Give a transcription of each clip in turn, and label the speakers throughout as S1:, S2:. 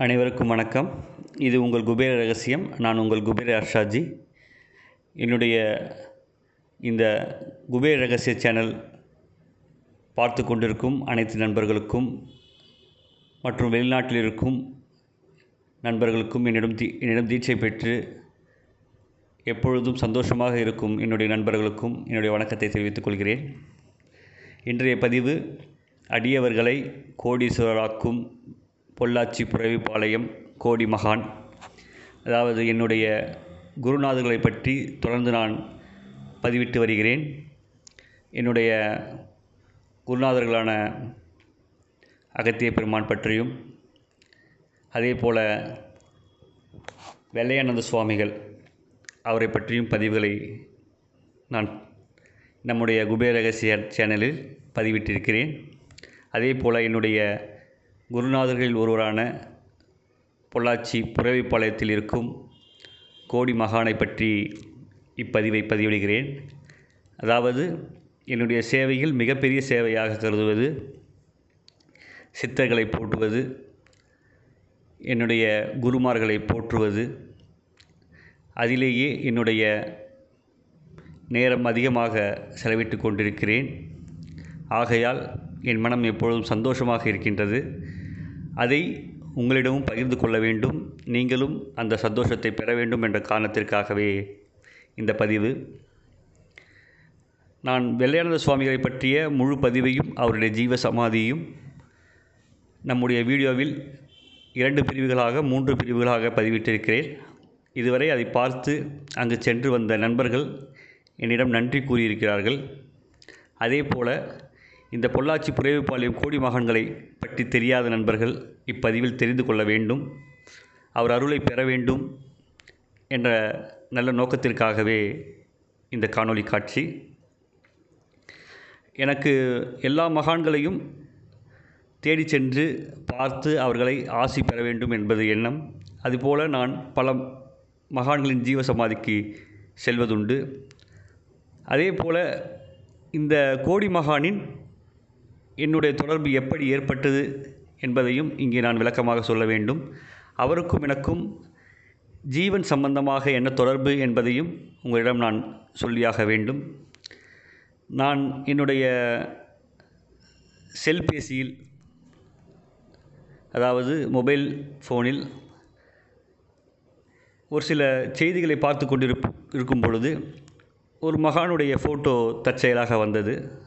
S1: அனைவருக்கும் வணக்கம். இது உங்கள் குபேர ரகசியம். நான் உங்கள் குபேர ஹர்ஷாஜி என்னுடைய இந்த குபேர ரகசிய சேனல் பார்த்து கொண்டிருக்கும் அனைத்து நண்பர்களுக்கும் மற்றும் வெளிநாட்டில் இருக்கும் நண்பர்களுக்கும் என்னிடம் தீ என்னிடம் தீட்சை பெற்று எப்பொழுதும் சந்தோஷமாக இருக்கும் என்னுடைய நண்பர்களுக்கும் என்னுடைய வணக்கத்தை தெரிவித்துக் கொள்கிறேன். இன்றைய பதிவு அடியவர்களை கோடீஸ்வரராக்கும் பொள்ளாச்சி புறவிப்பாளையம் கோடி மகான். அதாவது என்னுடைய குருநாதர்களை பற்றி தொடர்ந்து நான் பதிவிட்டு வருகிறேன். என்னுடைய குருநாதர்களான அகத்திய பெருமான் பற்றியும் அதே போல் வெள்ளையானந்த சுவாமிகள் அவரை பற்றியும் பதிவுகளை நான் நம்முடைய குபேர ரகசிய சேனலில் பதிவிட்டிருக்கிறேன். அதே போல் என்னுடைய குருநாதர்களில் ஒருவரான பொள்ளாச்சி புறவிப்பாளையத்தில் இருக்கும் கோடி மகானை பற்றி இப்பதிவை பதிவிடுகிறேன். அதாவது என்னுடைய சேவையில் மிகப்பெரிய சேவையாக கருதுவது சித்தர்களை போற்றுவது என்னுடைய குருமார்களை போற்றுவது அதிலேயே என்னுடைய நேரம் அதிகமாக செலவிட்டு கொண்டிருக்கிறேன். ஆகையால் என் மனம் எப்பொழுதும் சந்தோஷமாக இருக்கின்றது. அதை உங்களிடமும் பகிர்ந்து கொள்ள வேண்டும். நீங்களும் அந்த சந்தோஷத்தை பெற வேண்டும் என்ற காரணத்திற்காகவே இந்த பதிவு. நான் வெள்ளையானந்த சுவாமிகளை பற்றிய முழு பதிவையும் அவருடைய ஜீவ சமாதியையும் நம்முடைய வீடியோவில் இரண்டு பிரிவுகளாக மூன்று பிரிவுகளாக பதிவிட்டிருக்கிறேன். இதுவரை அதை பார்த்து அங்கு சென்று வந்த நண்பர்கள் என்னிடம் நன்றி கூறியிருக்கிறார்கள். அதே போல் இந்த பொள்ளாச்சி புரேவிப்பாளையம் கோடி மகான்களை பற்றி தெரியாத நண்பர்கள் இப்பதிவில் தெரிந்து கொள்ள வேண்டும். அவர் அருளை பெற வேண்டும் என்ற நல்ல நோக்கத்திற்காகவே இந்த காணொளி காட்சி. எனக்கு எல்லா மகான்களையும் தேடி சென்று பார்த்து அவர்களை ஆசி பெற வேண்டும் என்பது எண்ணம். அதுபோல் நான் பல மகான்களின் ஜீவ சமாதிக்கு செல்வதுண்டு. அதே போல் இந்த கோடி மகானின் என்னுடைய தொடர்பு எப்படி ஏற்பட்டது என்பதையும் இங்கே நான் விளக்கமாக சொல்ல வேண்டும். அவருக்கும் எனக்கும் ஜீவன் சம்பந்தமாக என்ன தொடர்பு என்பதையும் உங்களிடம் நான் சொல்லியாக வேண்டும். நான் என்னுடைய செல்பேசியில் அதாவது மொபைல் ஃபோனில் ஒரு சில செய்திகளை பார்த்து கொண்டிருப் இருக்கும் பொழுது ஒரு மகானுடைய ஃபோட்டோ தற்செயலாக வந்தது.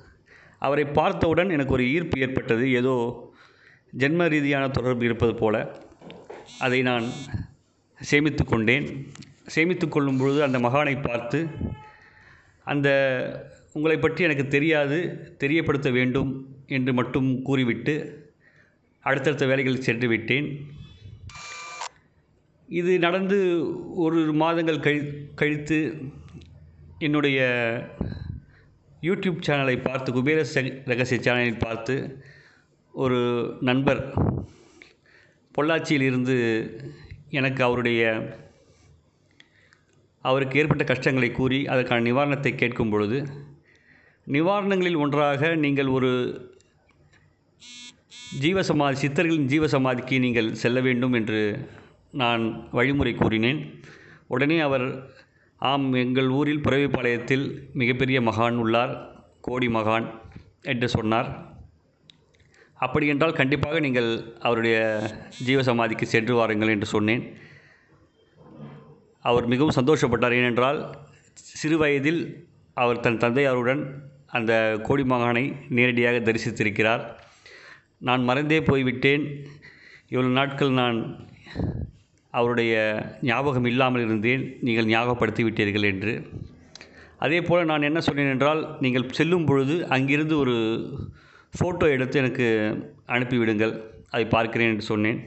S1: அவரை பார்த்தவுடன் எனக்கு ஒரு ஈர்ப்பு ஏற்பட்டது. ஏதோ ஜென்ம ரீதியான தொடர்பு இருப்பது போல அதை நான் சேமித்து கொண்டேன். சேமித்து கொள்ளும் பொழுது அந்த மகானை பார்த்து அந்த உங்களை பற்றி எனக்கு தெரியாது தெரியப்படுத்த வேண்டும் என்று மட்டும் கூறிவிட்டு அடுத்தடுத்த வேலைகளில் சென்று விட்டேன். இது நடந்து ஒரு மாதங்கள் கழி கழித்து என்னுடைய யூடியூப் சேனலை பார்த்து குபேர ரகசிய சேனலில் பார்த்து ஒரு நண்பர் பொள்ளாச்சியில் இருந்து எனக்கு அவருடைய அவருக்கு ஏற்பட்ட கஷ்டங்களை கூறி அதற்கான நிவாரணத்தை கேட்கும் பொழுது நிவாரணங்களில் ஒன்றாக நீங்கள் ஒரு ஜீவசமாதி சித்தர்களின் ஜீவசமாதிக்கு நீங்கள் செல்ல வேண்டும் என்று நான் வழிமுறை கூறினேன். உடனே அவர் ஆம் எங்கள் ஊரில் புறவிப்பாளையத்தில் மிகப்பெரிய மகான் உள்ளார் கோடி மகான் என்று சொன்னார். அப்படி என்றால் கண்டிப்பாக நீங்கள் அவருடைய ஜீவசமாதிக்கு சென்று வாருங்கள் என்று சொன்னேன். அவர் மிகவும் சந்தோஷப்பட்டார். ஏனென்றால் சிறு வயதில் அவர் தன் தந்தையாருடன் அந்த கோடி மகானை நேரடியாக தரிசித்திருக்கிறார். நான் மறந்தே போய்விட்டேன். இவ்வளவு நாட்கள் நான் அவருடைய ஞாபகம் இல்லாமல் இருந்தேன். நீங்கள் ஞாபகப்படுத்தி விட்டீர்கள் என்று. அதே போல் நான் என்ன சொன்னேன் என்றால் நீங்கள் செல்லும் பொழுது அங்கிருந்து ஒரு ஃபோட்டோ எடுத்து எனக்கு அனுப்பிவிடுங்கள் அதை பார்க்கிறேன் என்று சொன்னேன்.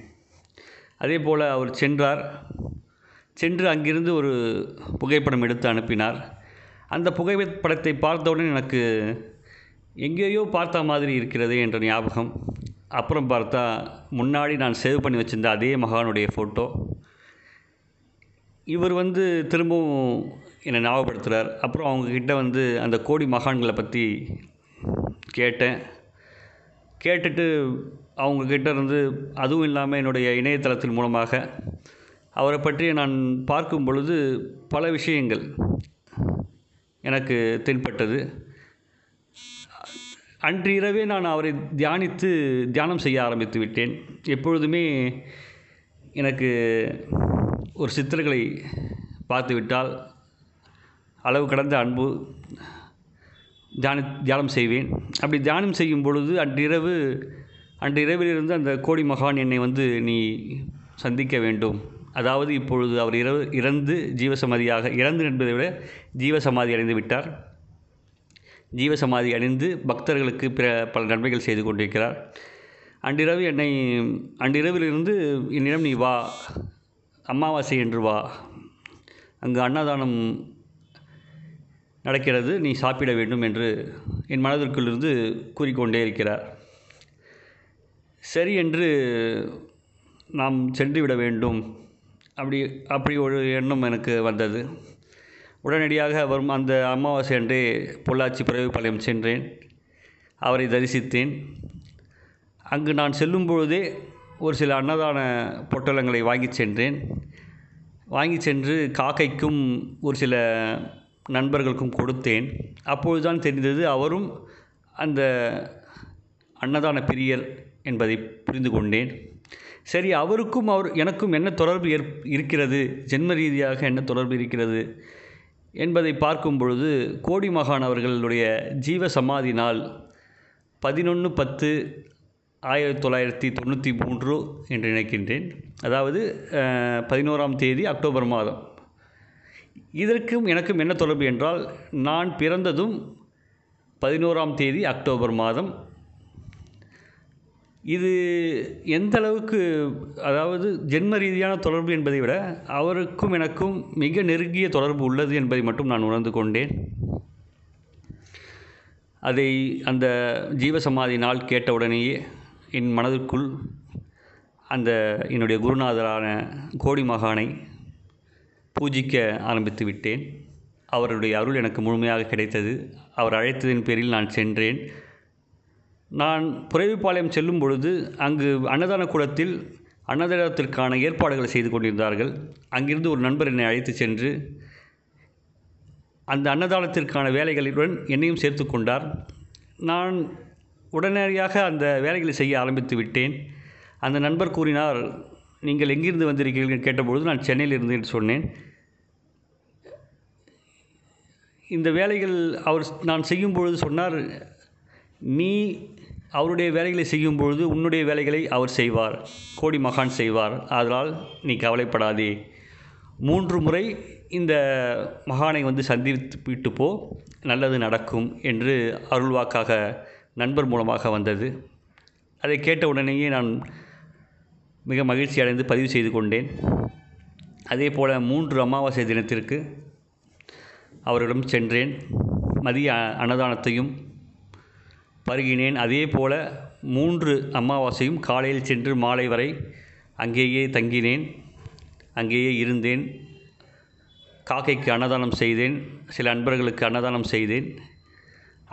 S1: அதே போல் அவர் சென்றார். சென்று அங்கிருந்து ஒரு புகைப்படம் எடுத்து அனுப்பினார். அந்த புகைப்படத்தை பார்த்தவுடன் எனக்கு எங்கேயோ பார்த்த மாதிரி இருக்கிறது என்ற ஞாபகம். அப்புறம் பார்த்தா முன்னாடி நான் சேவ் பண்ணி வச்சிருந்த அதே மகானுடைய ஃபோட்டோ இவர் வந்து திரும்பவும் என்னை ஞாபகப்படுத்துகிறார் அப்புறம் அவங்கக்கிட்ட வந்து அந்த கோடி மகான்களை பற்றி கேட்டேன். கேட்டுட்டு அவங்கக்கிட்ட இருந்து அதுவும் இல்லாமல் என்னுடைய இணையதளத்தின் மூலமாக அவரை பற்றி நான் பார்க்கும் பொழுது பல விஷயங்கள் எனக்கு தென்பட்டது. அன்று இரவே நான் அவரை தியானித்து தியானம் செய்ய ஆரம்பித்து விட்டேன். எப்பொழுதுமே எனக்கு ஒரு சித்தர்களை பார்த்துவிட்டால் அளவு கடந்த அன்பு தியான தியானம் செய்வேன். அப்படி தியானம் செய்யும் பொழுது அன்றிரவு அன்றிரவிலிருந்து அந்த கோடி மகான் என்னை வந்து நீ சந்திக்க வேண்டும். அதாவது இப்பொழுது அவர் இரவு இறந்து ஜீவசமாதியாக இறந்து என்பதை விட ஜீவசமாதி அடைந்து விட்டார். ஜீவசமாதி அடைந்து பக்தர்களுக்கு பிற பல நன்மைகள் செய்து கொண்டிருக்கிறார். அன்றிரவு என்னை அன்றிரவிலிருந்து என்னிடம் நீ வா அமாவாசை என்று வா. அங்கு அன்னதானம் நடக்கிறது. நீ சாப்பிட வேண்டும் என்று என் மனதிற்குள்ளிருந்து கூறிக்கொண்டே இருக்கிறார். சரி என்று நாம் சென்று விட வேண்டும். அப்படி அப்படி ஒரு எண்ணம் எனக்கு வந்தது. உடனடியாக வரும் அந்த அமாவாசை அன்றே பொள்ளாச்சி பிறவிப்பாளையம் சென்றேன். அவரை தரிசித்தேன். அங்கு நான் செல்லும் பொழுதே ஒரு சில அன்னதான பொட்டலங்களை வாங்கி சென்றேன். வாங்கி சென்று காக்கைக்கும் ஒரு சில நண்பர்களுக்கும் கொடுத்தேன். அப்பொழுதுதான் தெரிந்தது அவரும் அந்த அன்னதான பிரியர் என்பதை புரிந்து கொண்டேன். சரி அவருக்கும் அவர் எனக்கும் என்ன தொடர்பு ஏற் இருக்கிறது? ஜென்ம ரீதியாக என்ன தொடர்பு இருக்கிறது? என்பதை பார்க்கும் பொழுது கோடி மகான் அவர்களுடைய ஜீவ சமாதி நாள் பதினொன்று பத்து ஆயிரத்தி தொள்ளாயிரத்தி தொண்ணூற்றி மூன்று என்று நினைக்கின்றேன். அதாவது பதினோராம் தேதி அக்டோபர் மாதம். இதற்கும் எனக்கும் என்ன தொடர்பு என்றால் நான் பிறந்ததும் பதினோராம் தேதி அக்டோபர் மாதம். இது எந்த அளவுக்கு அதாவது ஜென்ம ரீதியான தொடர்பு என்பதை விட அவருக்கும் எனக்கும் மிக நெருங்கிய தொடர்பு உள்ளது என்பதை மட்டும் நான் உணர்ந்து கொண்டேன். அதை அந்த ஜீவசமாதி நாள் கேட்டவுடனேயே என் மனதிற்குள் அந்த என்னுடைய குருநாதரான கோடி மகானை பூஜிக்க ஆரம்பித்து விட்டேன். அவருடைய அருள் எனக்கு முழுமையாக கிடைத்தது. அவர் அழைத்ததின் பேரில் நான் சென்றேன். நான் புறவிப்பாளையம் செல்லும் பொழுது அங்கு அன்னதான கூடத்தில் அன்னதானத்திற்கான ஏற்பாடுகளை செய்து கொண்டிருந்தார்கள். அங்கிருந்து ஒரு நண்பர் என்னை அழைத்து சென்று அந்த அன்னதானத்திற்கான வேலைகளுடன் என்னையும் சேர்த்து கொண்டார். நான் உடனடியாக அந்த வேலைகளை செய்ய ஆரம்பித்து விட்டேன். அந்த நண்பர் கூறினார் நீங்கள் எங்கிருந்து வந்திருக்கிறீர்கள்? கேட்டபொழுது நான் சென்னையில் இருந்து என்று சொன்னேன். இந்த வேலைகள் அவர் நான் செய்யும் பொழுது சொன்னார் நீ அவருடைய வேலைகளை செய்யும் பொழுது உன்னுடைய வேலைகளை அவர் செய்வார். கோடி மகான் செய்வார். அதனால் நீ கவலைப்படாதே. மூன்று முறை இந்த மகானை வந்து சந்தித்து விட்டு போ. நல்லது நடக்கும் என்று அருள்வாக்காக நண்பர் மூலமாக வந்தது. அதை கேட்ட உடனேயே நான் மிக மகிழ்ச்சி அடைந்து பதிவு செய்து கொண்டேன். அதே போல் மூன்று அமாவாசை தினத்திற்கு அவரிடம் சென்றேன். மதிய அன்னதானத்தையும் பருகினேன். அதே போல் மூன்று அமாவாசையும் காலையில் சென்று மாலை வரை அங்கேயே தங்கினேன். அங்கேயே இருந்தேன். காக்கைக்கு அன்னதானம் செய்தேன். சில அன்பர்களுக்கு அன்னதானம் செய்தேன்.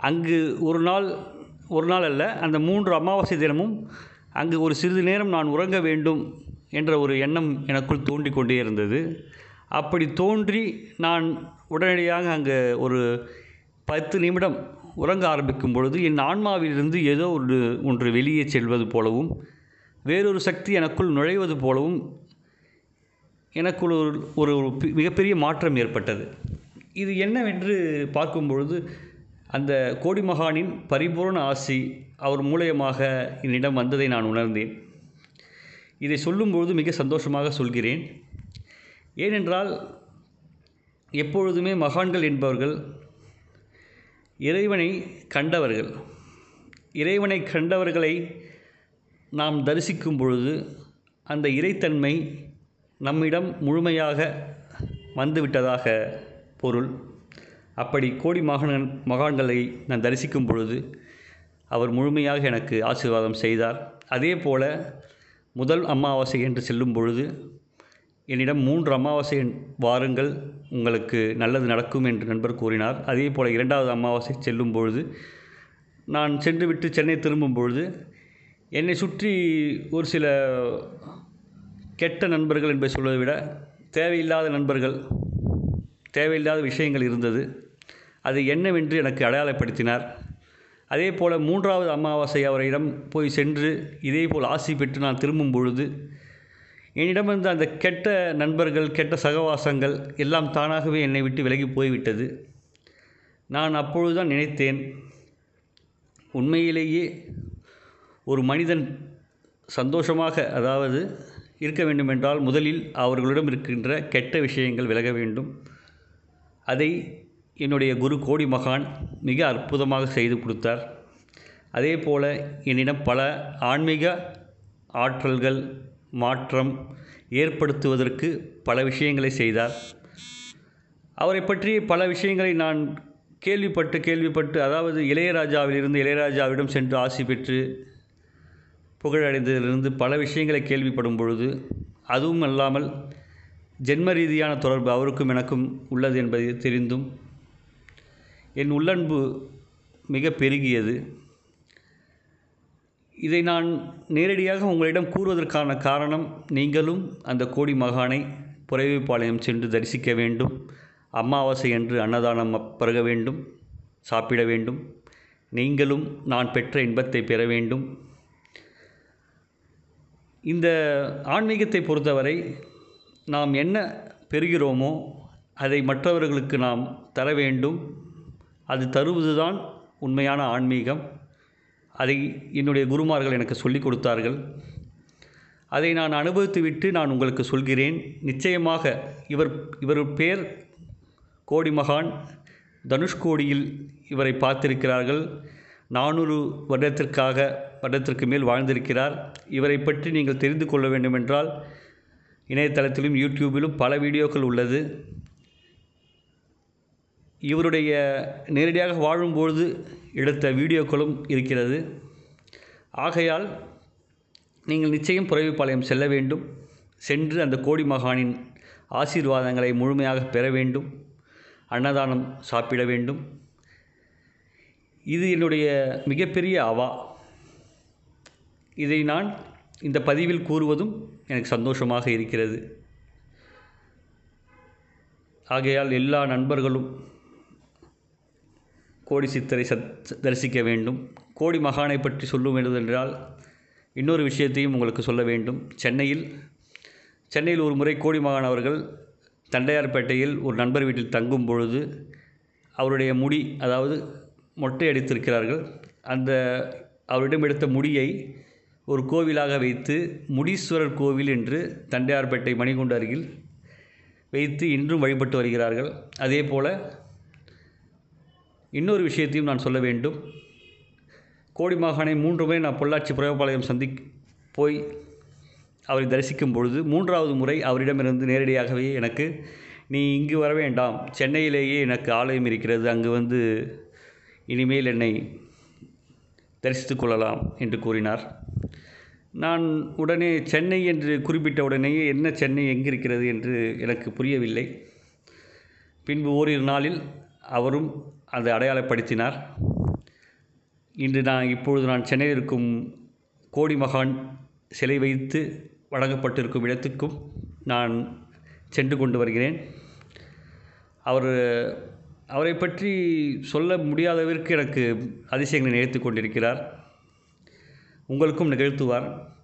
S1: அங்கு ஒரு நாள் ஒரு நாள் அல்ல அந்த மூன்று அமாவாசை தினமும் அங்கு ஒரு சிறிது நேரம் நான் உறங்க வேண்டும் என்ற ஒரு எண்ணம் எனக்குள் தோண்டிக் கொண்டே இருந்தது. அப்படி தோன்றி நான் உடனடியாக அங்கே ஒரு பத்து நிமிடம் உறங்க ஆரம்பிக்கும் பொழுது என் ஆன்மாவிலிருந்து ஏதோ ஒரு ஒன்று வெளியே செல்வது போலவும் வேறொரு சக்தி எனக்குள் நுழைவது போலவும் எனக்குள் ஒரு ஒரு மிகப்பெரிய மாற்றம் ஏற்பட்டது. இது என்னவென்று பார்க்கும் பொழுது அந்த கோடி மகானின் பரிபூர்ண ஆசி அவர் மூலியமாக என்னிடம் வந்ததை நான் உணர்ந்தேன். இதை சொல்லும்பொழுது மிக சந்தோஷமாக சொல்கிறேன். ஏனென்றால் எப்பொழுதுமே மகான்கள் என்பவர்கள் இறைவனை கண்டவர்கள். இறைவனை கண்டவர்களை நாம் தரிசிக்கும் பொழுது அந்த இறைத்தன்மை நம்மிடம் முழுமையாக வந்துவிட்டதாக பொருள். அப்படி கோடி மகான் மகான்களை நான் தரிசிக்கும் பொழுது அவர் முழுமையாக எனக்கு ஆசீர்வாதம் செய்தார். அதே போல் முதல் அமாவாசை என்று செல்லும் பொழுது என்னிடம் மூன்று அமாவாசை வாருங்கள் உங்களுக்கு நல்லது நடக்கும் என்று நண்பர் கூறினார். அதே போல் இரண்டாவது அமாவாசை செல்லும் பொழுது நான் சென்றுவிட்டு சென்னை திரும்பும் பொழுது என்னை சுற்றி ஒரு சில கெட்ட நண்பர்கள் என்பதை சொல்வதை விட தேவையில்லாத நண்பர்கள் தேவையில்லாத விஷயங்கள் இருந்தது. அது என்னவென்று எனக்கு அடையாளப்படுத்தினார். அதே போல் மூன்றாவது அமாவாசை அவரிடம் போய் சென்று இதே போல் ஆசி பெற்று நான் திரும்பும் பொழுது என்னிடம் இருந்த அந்த கெட்ட நண்பர்கள் கெட்ட சகவாசங்கள் எல்லாம் தானாகவே என்னை விட்டு விலகி போய்விட்டது. நான் அப்பொழுதுதான் நினைத்தேன் உண்மையிலேயே ஒரு மனிதன் சந்தோஷமாக அதாவது இருக்க வேண்டுமென்றால் முதலில் அவர்களிடம் இருக்கின்ற கெட்ட விஷயங்கள் விலக வேண்டும். அதை என்னுடைய குரு கோடி மகான் மிக அற்புதமாக செய்து கொடுத்தார். அதே போல் என்னிடம் பல ஆன்மீக ஆற்றல்கள் மாற்றம் ஏற்படுத்துவதற்கு பல விஷயங்களை செய்தார். அவரை பற்றி பல விஷயங்களை நான் கேள்விப்பட்டு கேள்விப்பட்டு அதாவது இளையராஜாவிலிருந்து இளையராஜாவிடம் சென்று ஆசி பெற்று புகழடைந்ததிலிருந்து பல விஷயங்களை கேள்விப்படும் பொழுது அதுவும் அல்லாமல் ஜென்ம ரீதியான தொடர்பு அவருக்கும் எனக்கும் உள்ளது என்பதை தெரிந்தும் என் உள்ளன்பு மிக பெருகியது. இதை நான் நேரடியாக உங்களிடம் கூறுவதற்கான காரணம் நீங்களும் அந்த கோடி மகானை புறவிப்பாளையம் சென்று தரிசிக்க வேண்டும். அமாவாசை என்று அன்னதானம் பருக வேண்டும் சாப்பிட வேண்டும். நீங்களும் நான் பெற்ற இன்பத்தை பெற வேண்டும். இந்த ஆன்மீகத்தை பொறுத்தவரை நாம் என்ன பெறுகிறோமோ அதை மற்றவர்களுக்கு நாம் தர வேண்டும். அது தருவதுதான் உண்மையான ஆன்மீகம். அதை என்னுடைய குருமார்கள் எனக்கு சொல்லிக் கொடுத்தார்கள். அதை நான் அனுபவித்து விட்டு நான் உங்களுக்கு சொல்கிறேன். நிச்சயமாக இவர் இவர் பேர் கோடி மகான் தனுஷ்கோடியில் இவரை பார்த்திருக்கிறார்கள். நானூறு வருடத்திற்காக வருடத்திற்கு மேல் வாழ்ந்திருக்கிறார். இவரை பற்றி நீங்கள் தெரிந்து கொள்ள வேண்டுமென்றால் இணையதளத்திலும் யூடியூபிலும் பல வீடியோக்கள் உள்ளது. இவருடைய நேரடியாக வாழும்பொழுது எடுத்த வீடியோக்களும் இருக்கிறது. ஆகையால் நீங்கள் நிச்சயம் புறவிப்பாளையம் செல்ல வேண்டும். சென்று அந்த கோடி மகானின் ஆசீர்வாதங்களை முழுமையாக பெற வேண்டும். அன்னதானம் சாப்பிட வேண்டும். இது என்னுடைய மிகப்பெரிய அவா இதை நான் இந்த பதிவில் கூறுவதும் எனக்கு சந்தோஷமாக இருக்கிறது. ஆகையால் எல்லா நண்பர்களும் கோடி சித்தரை சத் தரிசிக்க வேண்டும். கோடி மகானை பற்றி சொல்ல வேண்டுமென்றால் இன்னொரு விஷயத்தையும் உங்களுக்கு சொல்ல வேண்டும். சென்னையில் சென்னையில் ஒரு முறை கோடி மகான் அவர்கள் தண்டையார்பேட்டையில் ஒரு நண்பர் வீட்டில் தங்கும் பொழுது அவருடைய முடி அதாவது மொட்டை அடித்திருக்கிறார்கள். அந்த அவரிடம் எடுத்த முடியை ஒரு கோவிலாக வைத்து முடிஸ்வரர் கோவில் என்று தண்டையார்பேட்டை மணிகுண்டு அருகில் வைத்து இன்றும் வழிபட்டு வருகிறார்கள். அதே போல் இன்னொரு விஷயத்தையும் நான் சொல்ல வேண்டும். கோடி மாகாணை மூன்று முறை நான் பொள்ளாச்சி புறப்பாளையம் சந்தி போய் அவரை தரிசிக்கும் பொழுது மூன்றாவது முறை அவரிடமிருந்து நேரடியாகவே எனக்கு நீ இங்கு வர வேண்டாம். சென்னையிலேயே எனக்கு ஆலயம் இருக்கிறது. அங்கு வந்து இனிமேல் என்னை தரிசித்து கொள்ளலாம் என்று கூறினார். நான் உடனே சென்னை என்று குறிப்பிட்ட உடனேயே என்ன சென்னை? எங்கிருக்கிறது? என்று எனக்கு புரியவில்லை. பின்பு ஓரிரு நாளில் அவரும் அதை அடையாளப்படுத்தினார். இன்று நான் இப்பொழுது நான் சென்னையில் இருக்கும் கோடி மகான் சிலை வைத்து வழங்கப்பட்டிருக்கும் இடத்துக்கும் நான் சென்று கொண்டு வருகிறேன். அவர் அவரை பற்றி சொல்ல முடியாதவிற்கு எனக்கு அதிசயங்களை நிகழ்த்து கொண்டிருக்கிறார். உங்களுக்கும் நிகழ்த்துவார்.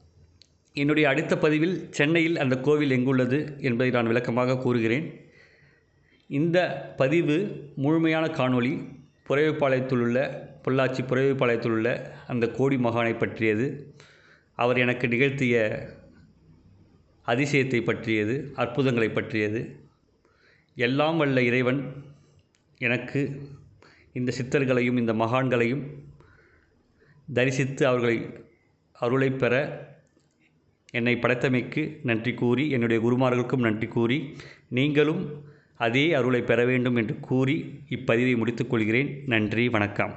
S1: என்னுடைய அடுத்த பதிவில் சென்னையில் அந்த கோவில் எங்குள்ளது என்பதை நான் விளக்கமாக கூறுகிறேன். இந்த பதிவு முழுமையான காணொளி புறவைப்பாளையத்தில் உள்ள பொள்ளாச்சி புறவைப்பாளையத்தில் உள்ள அந்த கோடி மகானை பற்றியது. அவர் எனக்கு நிகழ்த்திய அதிசயத்தை பற்றியது அற்புதங்களை பற்றியது. எல்லாம் வல்ல இறைவன் எனக்கு இந்த சித்தர்களையும் இந்த மகான்களையும் தரிசித்து அவர்களை அருளை பெற என்னை படைத்தமைக்கு நன்றி கூறி என்னுடைய குருமார்களுக்கும் நன்றி கூறி நீங்களும் அதே அருளை பெற வேண்டும் என்று கூறி இப்பதிவை முடித்துக்கொள்கிறேன் நன்றி வணக்கம்.